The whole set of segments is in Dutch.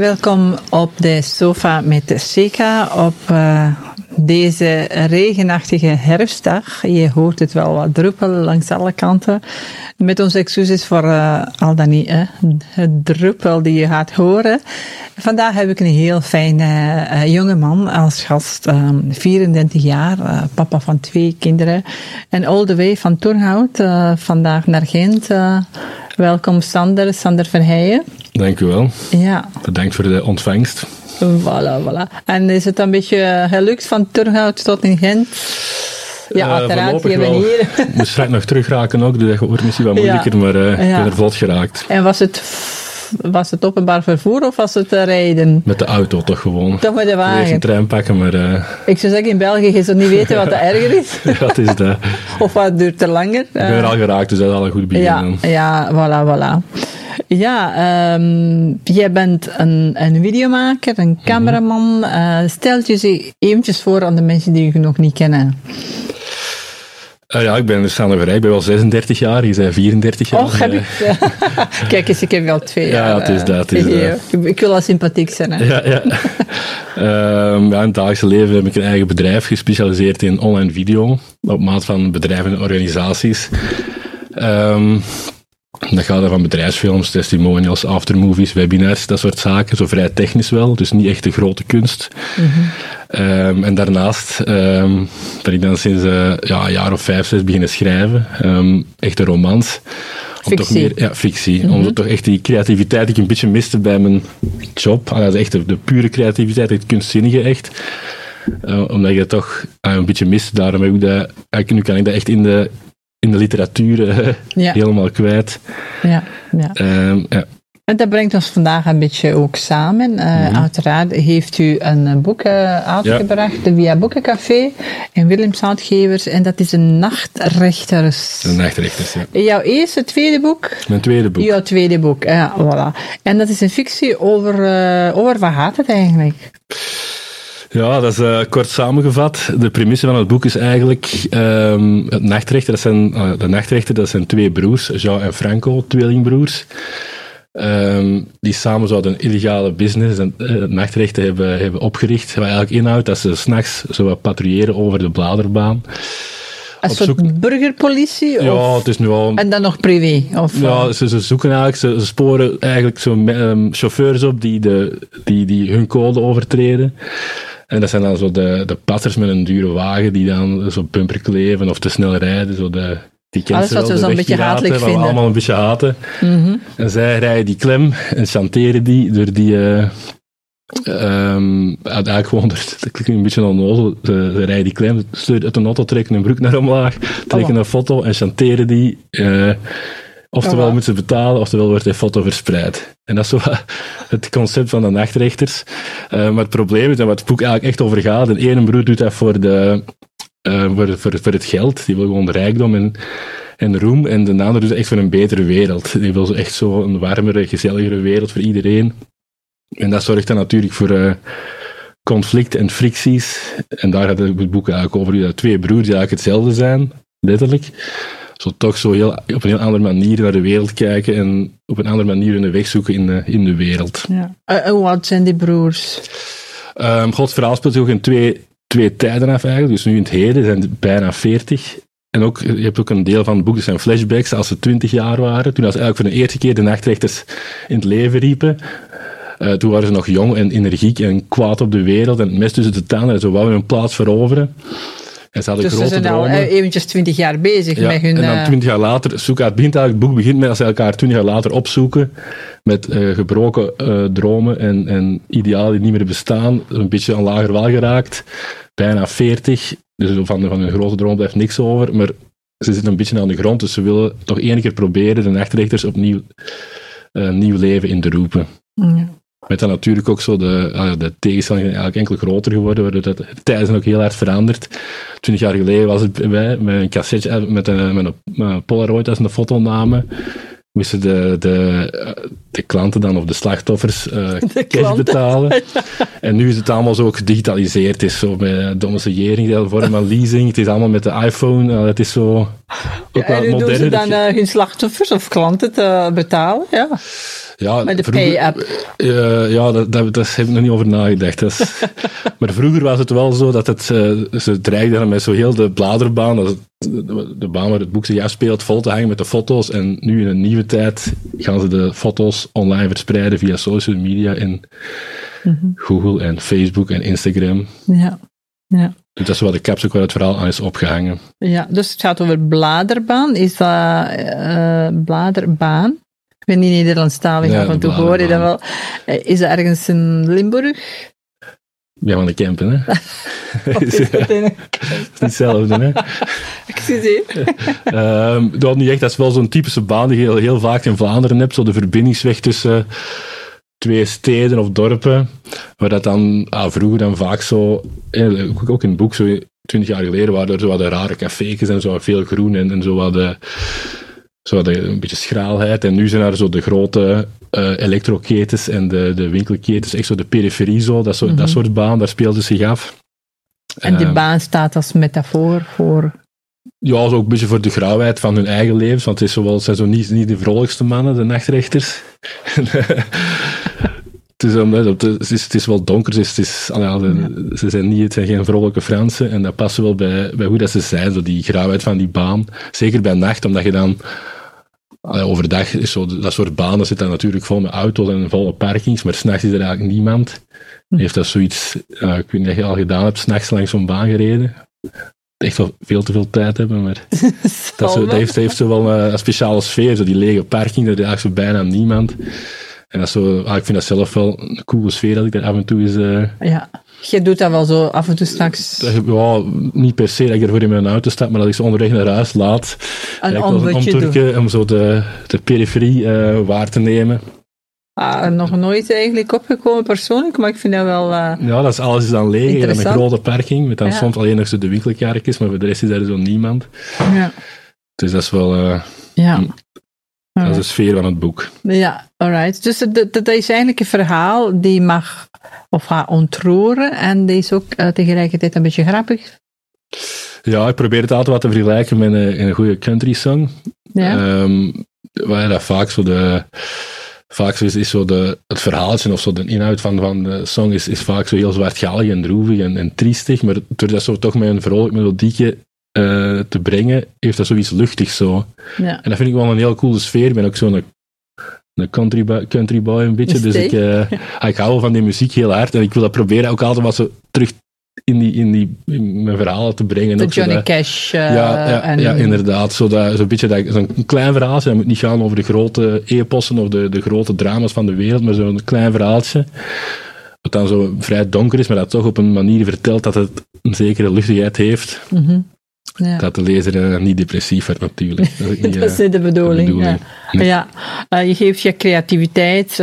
Welkom op de sofa met Seka op uh, deze regenachtige herfstdag. Je hoort het wel wat druppelen langs alle kanten. Met onze excuses voor uh, al dan niet het druppel die je gaat horen. Vandaag heb ik een heel fijne uh, jonge man als gast. Um, 34 jaar, papa van twee kinderen. En all the way van Turnhout, vandaag naar Gent. welkom Sander, Sander Verheijen. Dank u wel. Ja. Bedankt voor de ontvangst. Voilà, voilà. En is het een beetje gelukt van Turnhout tot in Gent? Ja, uh, uiteraard. Je hier. Moet straks nog terugraken ook, dus dat wordt misschien wat moeilijker, ja. maar uh, ik ja. ben er vlot geraakt. En was het, was het openbaar vervoer of was het rijden? Met de auto toch gewoon. Toch met de wagen? Eerst een trein pakken, maar... Uh... Ik zou zeggen, in België is het niet weten wat de erger is. het is dat. of wat duurt te langer. Ik ben er al geraakt, dus dat is al een goed begin. Ja, ja voilà, voilà. Ja, um, jij bent een, een videomaker, een cameraman. Mm -hmm. uh, stel je ze eventjes voor aan de mensen die je nog niet kennen. Uh, ja, ik ben Sander Verrij, ik ben wel 36 jaar, je bent 34 jaar. Och, heb ik... Kijk eens, ik heb wel twee jaar. Ja, het is dat. Het is dat. Ik wil al sympathiek zijn. Hè? Ja, ja. um, ja, in het dagelijkse leven heb ik een eigen bedrijf gespecialiseerd in online video, op maat van bedrijven en organisaties. Um, dat gaat van bedrijfsfilms, testimonials, aftermovies, webinars, dat soort zaken. Zo vrij technisch wel, dus niet echt de grote kunst. Mm -hmm. um, en daarnaast um, ben ik dan sinds uh, ja, een jaar of vijf, zes beginnen schrijven. Um, echte romans. Om toch meer, ja, fictie. Mm -hmm. Om toch echt die creativiteit die ik een beetje miste bij mijn job. Ah, dat is echt de, de pure creativiteit, het kunstzinnige echt. Uh, omdat je toch uh, een beetje mist. Daarom heb ik dat, nu kan ik dat echt in de in de literatuur uh, ja. helemaal kwijt. Ja, ja. Um, ja. En dat brengt ons vandaag een beetje ook samen. Uh, mm -hmm. Uiteraard heeft u een boek uh, uitgebracht ja. via Boekencafé en Willems Uitgevers. En dat is een Nachtrechters. Een Nachtrechters, ja. Jouw eerste, tweede boek? Mijn tweede boek. Jouw tweede boek, ja, voilà. En dat is een fictie over, uh, over wat gaat het eigenlijk? Ja, dat is uh, kort samengevat. De premisse van het boek is eigenlijk um, het nachtrechter. Dat zijn, uh, de nachtrechter, dat zijn twee broers, Jean en Franco, tweelingbroers. Um, die samen zouden een illegale business, en, uh, het nachtrechter, hebben, hebben opgericht. Wat eigenlijk inhoudt dat ze s'nachts zo wat patrouilleren over de bladerbaan. Een soort zoek... burgerpolitie? Ja, of... het is nu al... En dan nog privé? Of, ja, ze, ze zoeken eigenlijk, ze, ze sporen eigenlijk zo um, chauffeurs op die, de, die, die hun code overtreden. En dat zijn dan zo de, de passers met een dure wagen die dan zo bumper kleven of te snel rijden. Zo de, die Alles wat we zo'n beetje hatelijk vinden. We allemaal een beetje haten. Mm -hmm. En zij rijden die klem en chanteren die door die... Uh, um, eigenlijk gewoon, dat klinkt een beetje onnozel, ze, ze rijden die klem, sleuren uit een auto, trekken een broek naar omlaag, trekken oh. een foto en chanteren die... Uh, Oftewel oh, moeten ze betalen, oftewel wordt die foto verspreid. En dat is zo het concept van de nachtrechters. Uh, maar het probleem is, en wat het boek eigenlijk echt over gaat, de ene broer doet dat voor, de, uh, voor, voor, voor het geld, die wil gewoon rijkdom en, en roem, en de andere doet het echt voor een betere wereld. Die wil zo echt zo een warmere, gezelligere wereld voor iedereen. En dat zorgt dan natuurlijk voor uh, conflict en fricties. En daar gaat het boek eigenlijk over, dat twee broers die eigenlijk hetzelfde zijn, letterlijk zo toch zo heel, op een heel andere manier naar de wereld kijken en op een andere manier hun weg zoeken in de, in de wereld. Ja. Uh, hoe oud zijn die broers? Um, Gods verhaal speelt zich ook in twee, twee tijden af eigenlijk. Dus nu in het heden zijn bijna veertig. En ook, je hebt ook een deel van het boek, dat zijn flashbacks als ze twintig jaar waren. Toen als ze eigenlijk voor de eerste keer de nachtrechters in het leven riepen. Uh, toen waren ze nog jong en energiek en kwaad op de wereld en het mes tussen de tanden en ze wouden hun plaats veroveren. En ze hadden dus grote ze zijn dromen. al eventjes twintig jaar bezig ja, met hun... En dan twintig jaar later, zoeken, het, begint eigenlijk, het boek begint met als ze elkaar twintig jaar later opzoeken met uh, gebroken uh, dromen en, en idealen die niet meer bestaan, een beetje aan lager wal geraakt, bijna veertig, dus van, van hun grote droom blijft niks over, maar ze zitten een beetje aan de grond, dus ze willen toch één keer proberen de nachtrechters opnieuw uh, nieuw leven in te roepen. Ja. Met dan natuurlijk ook zo de, uh, de tegenstelling eigenlijk enkel groter geworden, waardoor dat, de tijden ook heel hard veranderd. Twintig jaar geleden was het bij, met een cassette, met een, met een, Polaroid als een foto namen. Moesten de, de, de klanten dan, of de slachtoffers, uh, cash betalen. En nu is het allemaal zo gedigitaliseerd. Het is zo met de vorm van leasing. Het is allemaal met de iPhone. Uh, het is zo ook Ja, wel en nu doen modern. ze dat dan eh, hun slachtoffers of klanten te betalen. Ja, ja, met de vroeger- pay-app. Eh, ja, dat, dat, daar heb ik nog niet over nagedacht. Dat is- maar vroeger was het wel zo dat het, eh, ze dreigden met zo heel de bladerbaan, dat de, de baan waar het boek zich afspeelt, vol te hangen met de foto's. En nu in een nieuwe tijd gaan ze de foto's online verspreiden via social media en Google en Facebook en Instagram. Ja. Ja. Dus dat is wel de capsule waar het verhaal aan is opgehangen. ja, dus het gaat over bladerbaan. Is dat eh, bladerbaan? Ik ben niet Nederlandstalig, Ja, af en toe hoor je dat wel. Eh, Is dat ergens in Limburg? Ja, van de Kempen, hè? Is dat hetzelfde, hè? Excuseer. Ehm, dat niet echt, dat is wel zo'n typische baan die je heel, heel vaak in Vlaanderen hebt. Zo de verbindingsweg tussen twee steden of dorpen. Waar dat dan ah, vroeger dan vaak zo, eh, ook- ook in het boek, zo twintig jaar geleden, waren er zo wat de rare café's en zo wat veel groen en, en zo wat de, zo de, een beetje schraalheid. En nu zijn er zo de grote eh elektroketens en de, de winkelketens, echt zo de periferie zo, dat, soort, dat soort baan, daar speelt het zich af. En die Ehm, baan staat als metafoor voor. ja, zo ook een beetje voor de grauwheid van hun eigen levens. Want het, is zowel, zijn zo niet, niet de vrolijkste mannen, de nachtrechters. het, is, om- het, is, het is wel donker, het is, het is, ja, ze zijn niet, het zijn geen vrolijke Fransen. En dat past wel bij, bij hoe dat ze zijn, zo die grauwheid van die baan. Zeker bij nacht, omdat je dan... overdag is zo, dat soort banen zit dan natuurlijk vol met auto's en volle parkings, maar s'nachts is er eigenlijk niemand. Heeft dat zoiets, ik weet niet of je al gedaan hebt, s'nachts langs zo'n baan gereden? Echt wel veel te veel tijd hebben, maar dat, zo, dat, heeft, dat heeft zo wel een, een speciale sfeer, zo die lege parking, daar is eigenlijk zo bijna niemand. En dat is zo, ah, ik vind dat zelf wel een coole sfeer dat ik daar af en toe eens... eh, Ja. Je doet dat wel zo af en toe straks. dat ja, niet per se dat ik ervoor in mijn auto stap, maar dat ik ze onderweg naar huis laat. Een omturken om zo de, de periferie eh, waar te nemen. Ah, nog nooit eigenlijk opgekomen persoonlijk, maar ik vind dat wel. eh, Ja, dat is alles is dan leeg. Hebt een grote parking, met dan Ja. soms alleen nog zo de winkelkarretjes, maar voor de rest is daar zo niemand. ja. Dus dat is wel Ja. Dat is de sfeer van het boek. Ja, alright. Dus dat, is eigenlijk een verhaal die mag of gaat ontroeren en die is ook eh, tegelijkertijd een beetje grappig. Ja, ik probeer het altijd wat te vergelijken met een, een goede country song. Ja. Ehm, waar dat vaak zo de. Vaak zo is, is zo de, het verhaaltje of zo de inhoud van, van de song is, is vaak zo heel zwartgallig en droevig en, en triestig. Maar door dat zo toch met een vrolijk melodietje eh, te brengen, heeft dat zoiets luchtigs zo. ja. En dat vind ik wel een heel coole sfeer. Ik ben ook zo'n een country, boy- country boy een beetje. Dus ik, eh, ik hou van die muziek heel hard. En ik wil dat proberen ook altijd wat zo terug in, die, in, die, in mijn verhalen te brengen. De Ook Johnny Cash. eh, ja, ja, en, ja, inderdaad. Zo'n beetje dat, zo'n klein verhaaltje. Dat moet niet gaan over de grote epossen of de, de grote drama's van de wereld, maar zo'n klein verhaaltje. Wat dan zo vrij donker is, maar dat toch op een manier vertelt dat het een zekere luchtigheid heeft. Mhm. Ja. Dat de lezer eh, niet depressief wordt, natuurlijk. Dat is, Dat eh, niet de bedoeling. bedoeling. Ja. Nee. Ja, eh, je geeft je creativiteit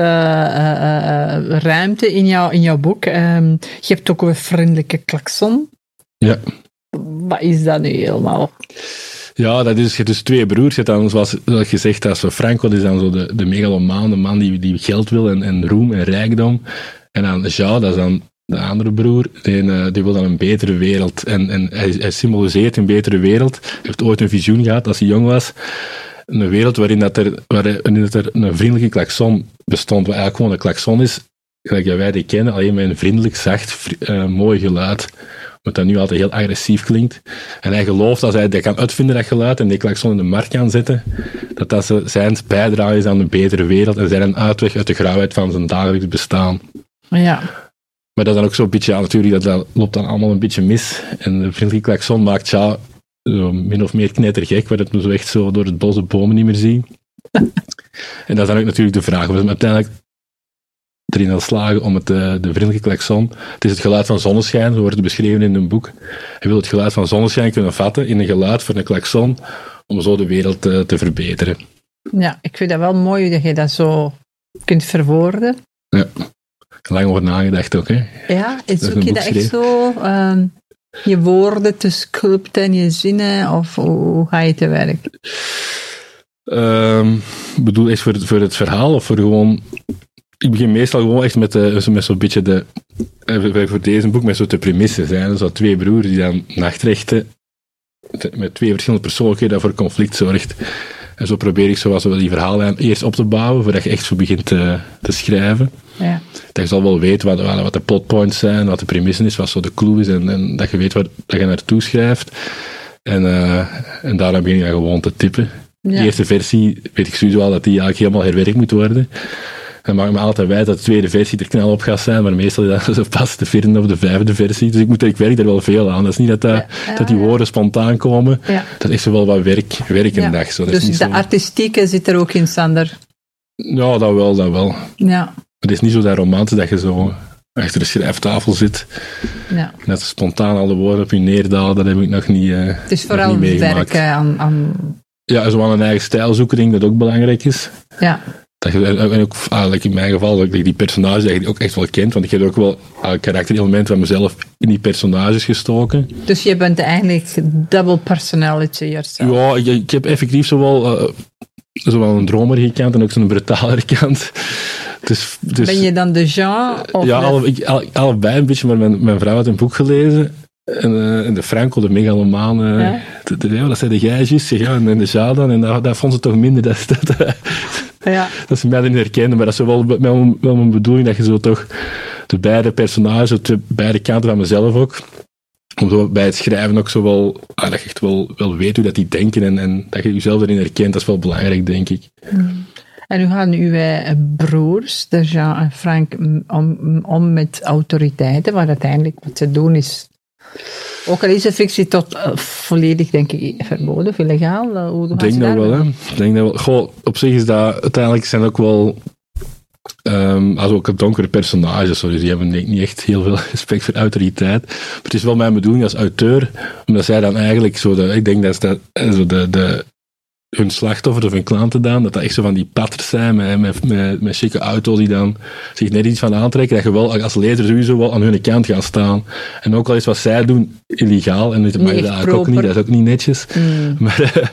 ruimte in, jou, in jouw boek. Ehm, je hebt ook een vriendelijke klakson. Ja. Wat is dat nu helemaal? Ja, dat is, je hebt dus twee broers. Je hebt dan, zoals, zoals gezegd, dat zo Franco dat is dan zo de, de megalomaan, de man die, die geld wil en, en roem en rijkdom. En dan Jean, dat is dan de andere broer, die, eh, die wil dan een betere wereld. En, en hij, hij symboliseert een betere wereld. Hij heeft ooit een visioen gehad als hij jong was. Een wereld waarin, dat er, waarin dat er een vriendelijke klakson bestond, wat eigenlijk gewoon een klakson is, gelijk dat wij die kennen, alleen met een vriendelijk, zacht, eh, mooi geluid. Wat dat nu altijd heel agressief klinkt. En hij gelooft als hij dat kan uitvinden, dat geluid, en die klakson in de markt kan zetten, dat dat zijn bijdrage is aan een betere wereld en zijn uitweg uit de grauwheid van zijn dagelijks bestaan. Ja, Maar dat is dan ook zo'n beetje, ja, natuurlijk, dat, dat loopt dan allemaal een beetje mis. En de vriendelijke klakson maakt ja, zo min of meer knettergek, waar het me zo echt zo door het bos de bomen niet meer zien. en dat is dan ook natuurlijk de vraag. We zijn uiteindelijk erin al slagen om het, eh, de vriendelijke klakson. Het is het geluid van zonneschijn, zo wordt het beschreven in een boek. Je wil het geluid van zonneschijn kunnen vatten in een geluid voor een klakson, om zo de wereld eh, te verbeteren. ja, ik vind dat wel mooi dat je dat zo kunt verwoorden. Lang over nagedacht ook, hè. Ja, en is zoek je dat echt zo, ehm, je woorden te sculpten in je zinnen, of hoe, ga je te werk? Ehm, bedoel echt voor, voor het verhaal of voor gewoon... Ik begin meestal gewoon echt met, met zo'n beetje de... eh, Voor deze boek met zo'n de premisses. Hè. Zo twee broers die dan nachtrechten met twee verschillende persoonlijkheden dat voor conflict zorgt. En zo probeer ik zoals wel die verhalen eerst op te bouwen, voordat je echt zo begint te, te schrijven. Ja. Dat je zal wel weten wat, wat, de plotpoints zijn, wat de premisse is, wat zo de clue is, en, en dat je weet waar dat je naartoe schrijft. En, eh en daarna begin je gewoon te typen. Ja. De eerste versie weet ik sowieso al dat die eigenlijk helemaal herwerkt moet worden. En maakt me altijd wijs dat de tweede versie er knal op gaat zijn, maar meestal is dat zo pas de vierde of de vijfde versie. Dus ik, moet, ik werk er wel veel aan. Dat is niet dat, dat, Ja, ja, dat die woorden spontaan komen. Ja. Dat is wel wat werk, werk een dag. Zo. Dat Dus de zo... artistieke zit er ook in, Sander. Ja, dat wel, dat wel. Ja, Het is niet zo dat romantisch dat je zo achter de schrijftafel zit. ja. Dat ze spontaan alle woorden op je neerdalen, dat heb ik nog niet, eh Het is vooral werken aan, aan Ja, zo aan een eigen stijl zoeken, denk ik dat ook belangrijk is. ja, Dat je, en ook, eigenlijk in mijn geval, dat ik die personages eigenlijk ook echt wel kent, want ik heb ook wel uh, karakterelementen van mezelf in die personages gestoken. Dus je bent eigenlijk double personality yourself. Ja, ik, ik heb effectief zowel, uh, zowel een dromerige kant en ook zo'n brutalere kant. Dus, dus, Ben je dan de Jean? Of ja, alle, ik, alle- allebei een beetje, maar mijn, mijn vrouw had een boek gelezen. En, eh, en de Franco, de megalomaan, Ja. de- de- dat zei de gijsjes, ja, en, en de Jadan, en dat, dat vond ze toch minder, dat, dat, dat, ja, dat ze mij erin herkenden. Maar dat is wel, wel, wel mijn bedoeling, dat je zo toch de beide personages, de beide kanten van mezelf ook, om zo bij het schrijven ook zo wel, ah, dat je echt wel, wel weet hoe dat die denken en, en dat je jezelf erin herkent, dat is wel belangrijk, denk ik. En hoe gaan uw eh, broers, de Jean en Frank, om, om met autoriteiten? Maar uiteindelijk wat ze doen is. Ook al is de fictie tot eh, volledig, denk ik, verboden of illegaal. Hoe gaan denk dat wel, hè. denk dat wel. Goh, op zich is dat, uiteindelijk zijn ook wel, ehm als ook donkere personages, sorry, die hebben niet echt heel veel respect voor autoriteit. Maar het is wel mijn bedoeling als auteur, omdat zij dan eigenlijk zo, de, ik denk dat, dat eh, zo de, de, hun slachtoffers of hun klanten dan, dat dat echt zo van die patters zijn met, met, met, met chique auto's die dan zich net iets van aantrekken, dat je wel als lezer sowieso wel aan hun kant gaat staan. En ook al is wat zij doen illegaal, en dat mag je eigenlijk ook niet, dat is ook niet netjes. Hmm. Maar eh,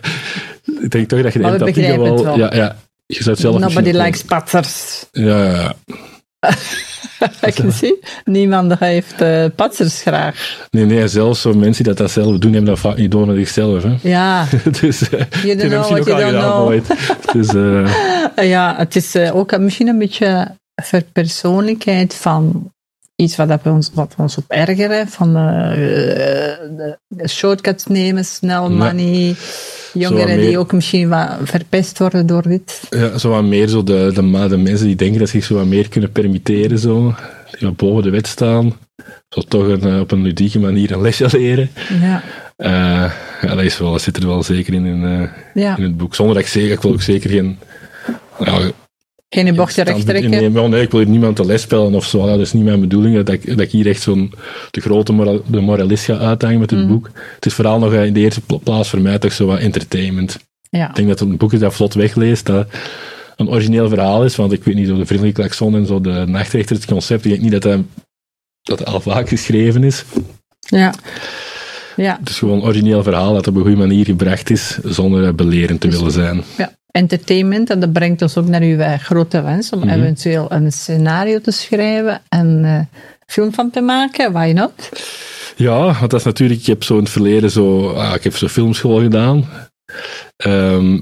ik denk toch dat je de empathie wel... Ja, ja. Je zou het zelf Nobody likes patsers. wel- Ja, ja, Ik zie, niemand heeft eh patsers graag. Nee, nee, zelfs zo mensen die dat, dat zelf doen, hebben dat vaak niet door naar zichzelf. Hè. Ja, dus eh, you don't know what you don't gedaan know. ooit. Dus eh, Ja, het is ook misschien een beetje verpersoonlijkheid van iets wat, dat we ons, wat we ons op ergeren. Van de, de shortcuts nemen, snel Ja. Jongeren meer- die ook misschien wat verpest worden door dit. ja, zo wat meer zo de, de, mensen die denken dat ze zich zo wat meer kunnen permitteren, zo, die wat boven de wet staan. Zo toch een, eh, op een ludieke manier een lesje leren. Ja, Eh, ja, dat, is wel, dat zit er wel zeker in, in, eh, ja. in het boek. Zonder dat ik zeker, ik wil ook zeker geen... Ja, geen bochtje Stand- recht trekken. Nee, nee, ik wil hier niemand te les spelen of zo. Dat is niet mijn bedoeling. Dat ik, dat ik hier echt zo'n de grote moral, de moralist ga uithangen met het Mm. boek. Het is vooral nog eh, in de eerste pla- plaats voor mij toch zo wat entertainment. Ja. Ik denk dat het een boek is dat vlot wegleest, dat een origineel verhaal is. Want ik weet niet, zo de vriendelijke klakson en zo de nachtrechter, het concept, ik denk niet dat dat, al vaak geschreven is. Ja. Ja. Het is gewoon een origineel verhaal dat op een goede manier gebracht is, zonder eh, belerend te willen zijn. ja. Entertainment, en dat brengt ons ook naar uw eh, grote wens om Mhm. eventueel een scenario te schrijven en eh film van te maken. Why not? Ja, want dat is natuurlijk, ik heb zo in het verleden zo, ah, ik heb zo filmschool gedaan. Ehm,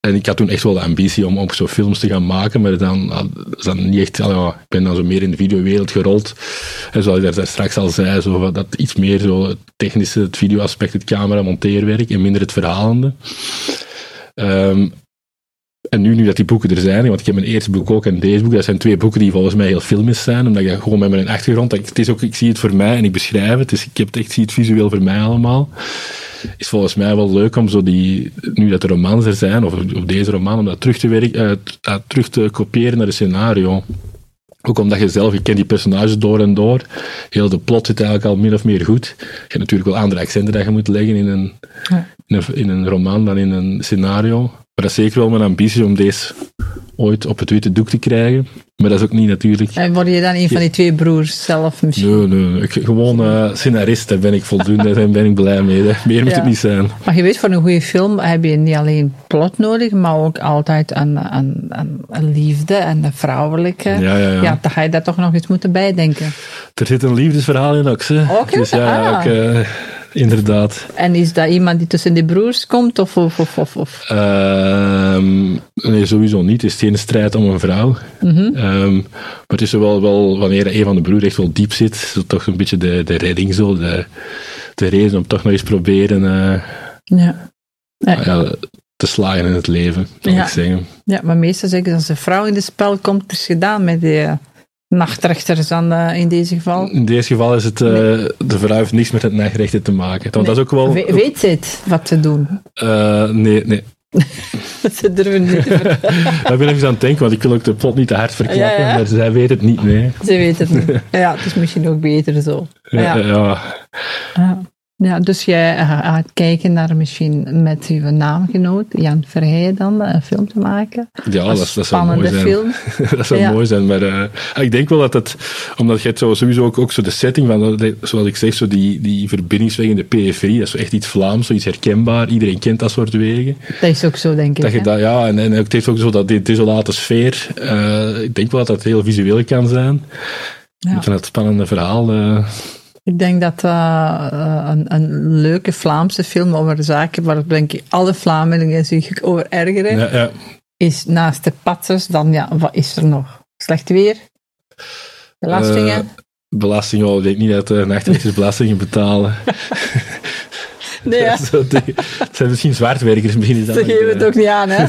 en ik had toen echt wel de ambitie om ook zo films te gaan maken, maar dan, ah, dan niet echt, ah, ja, ik ben dan zo meer in de videowereld gerold. En zoals ik daar straks al zei, zo, dat iets meer zo het technische, het videoaspect, het camera, monteerwerk en minder het verhalende. Ehm, en nu, nu dat die boeken er zijn, want ik heb mijn eerste boek ook en deze boek, dat zijn twee boeken die volgens mij heel filmisch zijn, omdat ik dat gewoon met mijn achtergrond, dat ik, het is ook, ik zie het voor mij en ik beschrijf het, dus ik heb het echt, zie het visueel voor mij allemaal. Is volgens mij wel leuk om zo die, nu dat de romans er zijn, of, of deze roman, om dat terug te, werk, eh, eh, terug te kopiëren naar een scenario. Ook omdat je zelf, je kent die personages door en door. Heel de plot zit eigenlijk al min of meer goed. Je hebt natuurlijk wel andere accenten dat je moet leggen in een, Ja. in een, in een roman dan in een scenario. Maar dat is zeker wel mijn ambitie om deze ooit op het witte doek te krijgen. Maar dat is ook niet natuurlijk. En word je dan een van die twee broers zelf misschien? Nee, nee. Ik, gewoon uh, scenarist, daar ben ik voldoende. daar ben ik blij mee. Hè. Meer moet Ja. het niet zijn. Maar je weet, voor een goede film heb je niet alleen plot nodig, maar ook altijd een, een, een, een liefde en een vrouwelijke. Ja, ja, ja. dan ga je daar toch nog eens moeten bijdenken. Er zit een liefdesverhaal in ook, hè. Ook, hè? Dus ja, Ah. eh, inderdaad. En is dat iemand die tussen die broers komt? Of, of, of, of? Ehm, nee, sowieso niet. Het is geen strijd om een vrouw. Mhm. Ehm, maar het is wel, wel, wanneer een van de broers echt wel diep zit, zo toch een beetje de, de redding, zo, de, de reden om toch nog eens proberen eh, Ja. Ja. ja, te slagen in het leven, kan Ja. ik zeggen. ja, maar meestal zeggen ze als een vrouw in het spel komt, het is gedaan met die eh, nachtrechters dan eh, in deze geval. In deze geval is het, eh, de vrouw heeft niks met het nachtrechten te maken. Want dat is ook wel... We- weet ze het, wat ze doen? eh, nee, nee. ze durven niet te. Daar ben ik even aan het denken, want ik wil ook de plot niet te hard verklappen, Ja, ja. maar zij weet het niet, nee. Ze weten het niet. Ja, het is misschien ook beter zo. Ja, Ja. Ja. Dus jij eh, gaat kijken naar misschien met uw naamgenoot, Jan Verheijen dan, een film te maken. Ja, dat, dat zou mooi spannende zijn. film. dat zou Ja. mooi zijn, maar eh, ik denk wel dat het, omdat je het zo, sowieso ook, ook zo de setting van, zoals ik zeg, zo die, die verbindingsweg in de periferie, dat is zo echt iets Vlaams, zoiets herkenbaar, iedereen kent dat soort wegen. Dat is ook zo, denk ik. Dat je dat, ja, en, en het heeft ook zo dat die desolate sfeer, eh, ik denk wel dat dat heel visueel kan zijn. Ja. Van het spannende verhaal. eh, Ik denk dat dat eh, een, een leuke Vlaamse film over zaken waar denk ik alle Vlamingen zich over ergeren, ja, ja. is naast de patsers, dan ja, wat is er nog? Slecht weer? Belastingen? Eh, belasting, oh, ik denk niet dat de nachtrechters belastingen betalen. nee, ja. Het zijn misschien zwaardwerkers, misschien is dat Ze geven eh, het ook niet aan, hè?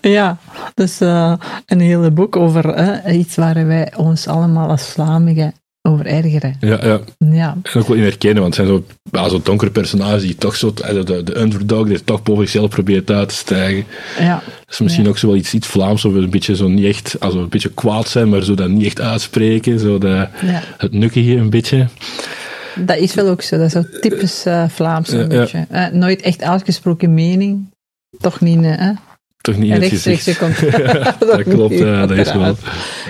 ja, dus eh, een hele boek over eh, iets waar wij ons allemaal als Vlamingen over ergeren. Ja, ja. Ja, En ook wel in herkennen, want het zijn zo, ja, zo donkere personages die toch zo, eh, de, de underdog die toch boven zichzelf probeert uit te stijgen. ja, Dat is misschien Ja. ook zo wel iets, iets Vlaams, of een beetje zo niet echt, also een beetje kwaad zijn, maar zo dat niet echt uitspreken, zo de, ja. het nukkige een beetje. Dat is wel ook zo. Dat is ook typisch eh, Vlaams een Ja, ja. beetje. Eh, nooit echt uitgesproken mening. Toch niet, eh, hè? Toch niet contact. dat klopt, ja, dat is wel. dat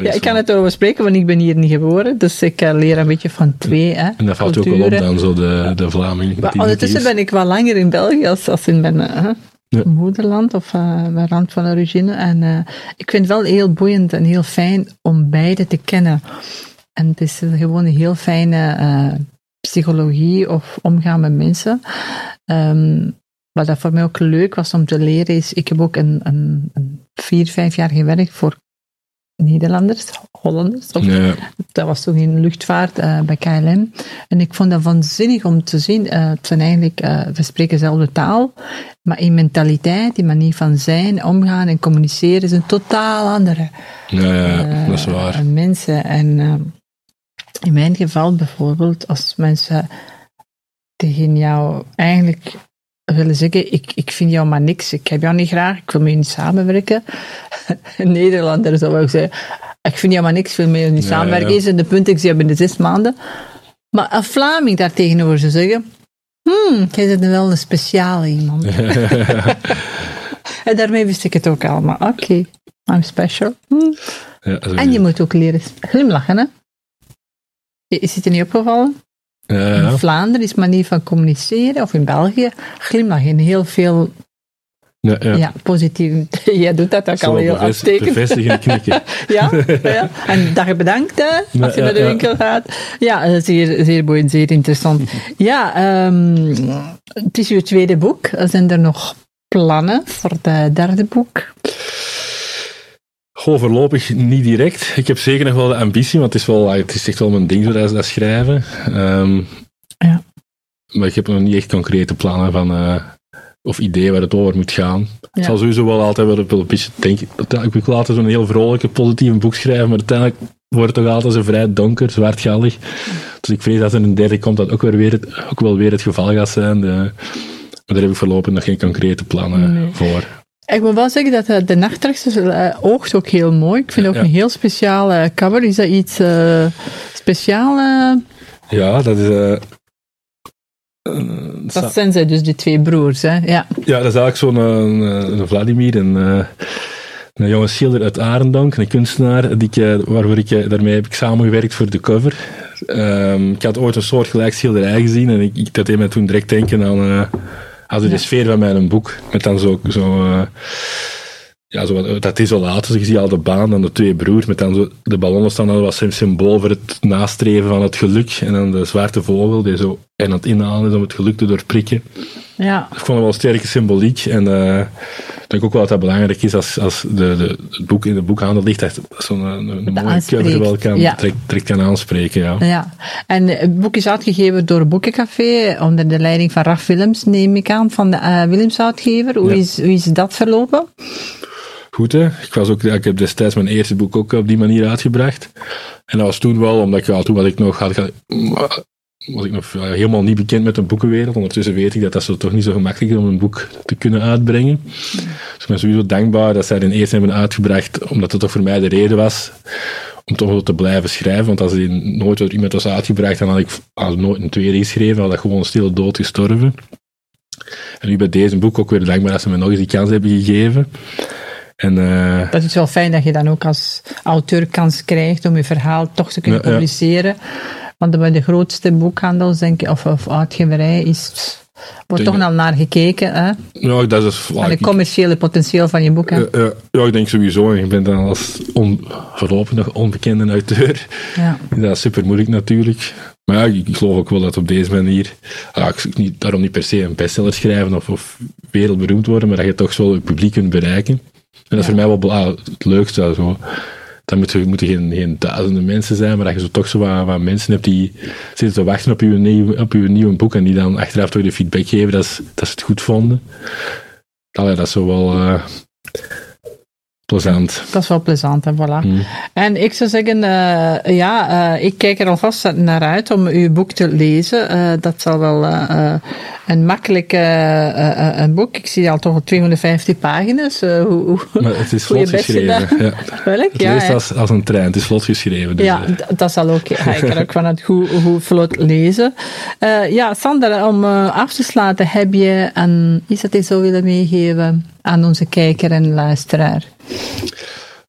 Ja, is ik kan het erover spreken, want ik ben hier niet geboren. Dus ik eh, leer een beetje van twee hè, En dat valt ook wel op dan, zo de, de Vlaming. Maar ondertussen ben ik wel langer in België als, als in mijn eh, Ja. moederland of eh, mijn land van origine. En ik vind het wel heel boeiend en heel fijn om beide te kennen. En het is gewoon een heel fijne psychologie of omgaan met mensen. Ehm, wat dat voor mij ook leuk was om te leren is, ik heb ook een, een, een vier, vijf jaar gewerkt voor Nederlanders, Hollanders, of dat was toen in luchtvaart eh, bij KLM. En ik vond dat waanzinnig om te zien. het zijn eigenlijk, eh, we spreken dezelfde taal, maar in mentaliteit, die manier van zijn, omgaan en communiceren is een totaal andere ja, ja, dat is waar. mensen. En in mijn geval bijvoorbeeld, als mensen tegen jou eigenlijk willen zeggen, ik, ik vind jou maar niks, ik heb jou niet graag, ik wil met je niet samenwerken. Een Nederlander zou ik zeggen, ik vind jou maar niks, ik wil met je niet Ja, samenwerken. ja. Is in de punt, ik zie je binnen zes maanden. Maar een Vlaming daar tegenover zou zeggen, hmm, jij bent wel een speciale iemand. En daarmee wist ik het ook allemaal. Oké, I'm special. Hmm. Ja, En je moet ook leren glimlachen, hè? Is het je niet opgevallen? Ja, ja. In Vlaanderen is manier van communiceren, of in België, glimlachen. Heel veel ja, ja. ja. positief. Jij doet dat ook al heel uitstekend. Bevestigen en knikken. Ja, ja. En dag bedankt, hè, als je naar de winkel gaat. Ja, eh, zeer, zeer boeiend, zeer interessant. Ja, ehm, het is uw tweede boek. Zijn er nog plannen voor het derde boek? Goh, voorlopig niet direct. Ik heb zeker nog wel de ambitie, want het is, wel, het is echt wel mijn ding, zo dat, dat schrijven. Ehm, Ja. Maar ik heb nog niet echt concrete plannen van, eh, of ideeën waar het over moet gaan. Ja. Ik zal sowieso wel altijd wel een beetje denken. Ik wil altijd zo'n heel vrolijke, positieve boek schrijven, maar uiteindelijk wordt het toch altijd zo vrij donker, zwartgallig. Dus ik vrees dat er een derde komt, dat ook, weer weer het, ook wel weer het geval gaat zijn. De, maar daar heb ik voorlopig nog geen concrete plannen Nee. voor. Ik moet wel zeggen dat eh, de nachtrechters eh, oogt ook heel mooi. Ik vind ook Ja. een heel speciale cover. Is dat iets eh speciaal? Ja, dat is. dat zijn zij dus, die twee broers. Hè? Ja. Ja, dat is eigenlijk zo'n Vladimir en, Een jonge schilder uit Arendonk, een kunstenaar, die ik, waarvoor ik, daarmee heb ik samengewerkt voor de cover. Um, ik had ooit een soortgelijk schilderij gezien en ik, ik dat deed me toen direct denken aan, aan de ja. sfeer van mijn boek. Met dan zo, zo uh, ja, zo, dat isolaat. Dus je ziet al de baan en de twee broers. Met dan zo, de ballonnen staan dan was een symbool voor het nastreven van het geluk. En dan de zwarte vogel die zo en aan het inhalen is om het geluk te doorprikken. Ja. Ik vond het wel sterke symboliek. En uh, ik denk ook wel dat dat belangrijk is als, als de, de, het boek in de boekhandel ligt, dat zo'n een, een mooie cover wel kan, ja. trekt kan aanspreken. Ja. ja. En het boek is uitgegeven door Boekencafé onder de leiding van Raf Willems, neem ik aan, van de uh, Willems uitgever. Hoe, ja. is, hoe is dat verlopen? Goed, hè? Ik, was ook, ik heb destijds mijn eerste boek ook op die manier uitgebracht. En dat was toen wel, omdat ik, ja, toen was ik nog, had, was ik nog helemaal niet bekend met de boekenwereld. Ondertussen weet ik dat dat zo toch niet zo gemakkelijk is om een boek te kunnen uitbrengen. Dus ik ben sowieso dankbaar dat zij den eerste hebben uitgebracht, omdat het toch voor mij de reden was om toch wel te blijven schrijven. Want als die nooit door iemand was uitgebracht, dan had ik nooit een tweede geschreven, had ik gewoon stille dood gestorven. En nu bij deze boek ook weer dankbaar dat ze me nog eens die kans hebben gegeven. En, uh, dat is wel fijn dat je dan ook als auteur kans krijgt om je verhaal toch te kunnen ja, publiceren. Ja. Want bij de grootste boekhandels, denk ik, of, of uitgeverij, is, wordt toch al naar gekeken. Hè? Ja, dat is... Het commerciële potentieel van je boek. Hè? Uh, ja, ik denk sowieso. Ik ben dan als on, voorlopig nog onbekende auteur. Ja. Dat is super moeilijk natuurlijk. Maar ja, ik, ik geloof ook wel dat op deze manier, ja, ik niet, daarom niet per se een bestseller schrijven of, of wereldberoemd worden, maar dat je toch zo het publiek kunt bereiken. En dat is voor mij wel ah, het leukste. Zo. Dan moeten, geen, duizenden mensen zijn, maar dat je zo toch zo wat, wat mensen hebt die zitten te wachten op je, nieuw, nieuwe boek en die dan achteraf toch de feedback geven dat, ze, dat het goed vonden. Allee, dat is zo wel uh, plezant. Dat is wel plezant, en voilà. Hmm. En ik zou zeggen, uh, ja, uh, ik kijk er alvast naar uit om uw boek te lezen. dat zal wel een makkelijk een boek. Ik zie al toch 250 pagina's. hoe, hoe, maar het is vlot geschreven. Ja. Welk? Het ja, leest als, als een trein. Het is vlot geschreven. Dus ja, dat zal ook. Ja, ik kan ook vanuit hoe, hoe vlot lezen. ja, Sander, om af te sluiten, heb je een, is dat je zo willen meegeven aan onze kijker en luisteraar?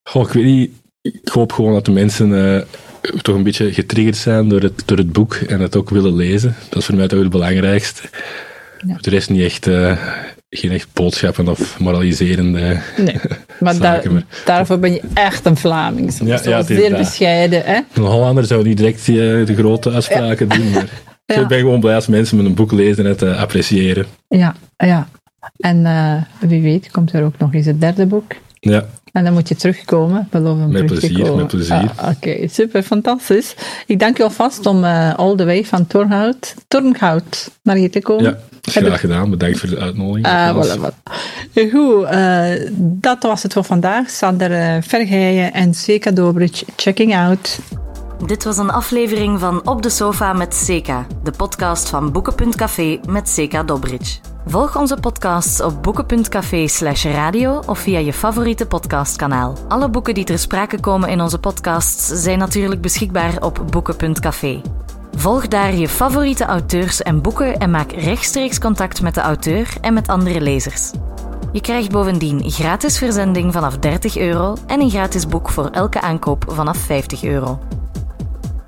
Goh, ik weet niet. Ik hoop gewoon dat de mensen uh, toch een beetje getriggerd zijn door het, door het boek en het ook willen lezen. Dat is voor mij toch het belangrijkste. Ja. De rest niet echt, uh, geen echt boodschappen of moraliserende Nee, maar, zaken, maar daarvoor ben je echt een Vlaming. Ja, ja, zeer dat. bescheiden. Hè? Een Hollander zou niet direct uh, de grote uitspraken doen, maar ja. ik ben gewoon blij als mensen met een boek lezen en het uh, appreciëren. Ja, ja. En wie weet komt er ook nog eens het derde boek. Ja. En dan moet je terugkomen, beloof hem met terug plezier, te komen. Met plezier, ah, Oké, okay, super, fantastisch. Ik dank je alvast om uh, all the way van Tornhout, Tornhout naar hier te komen. Ja, graag ik... gedaan. Bedankt voor de uitnodiging. Uh, voilà, voilà. Goed, uh, dat was het voor vandaag. Sander Vergeijen en Seka Dobrich, checking out. Dit was een aflevering van Op de Sofa met Seka, de podcast van Boeken.café met Seka Dobrich. Volg onze podcasts op boeken.café slash radio of via je favoriete podcastkanaal. Alle boeken die ter sprake komen in onze podcasts zijn natuurlijk beschikbaar op boeken.café. Volg daar je favoriete auteurs en boeken en maak rechtstreeks contact met de auteur en met andere lezers. Je krijgt bovendien gratis verzending vanaf 30 euro en een gratis boek voor elke aankoop vanaf 50 euro.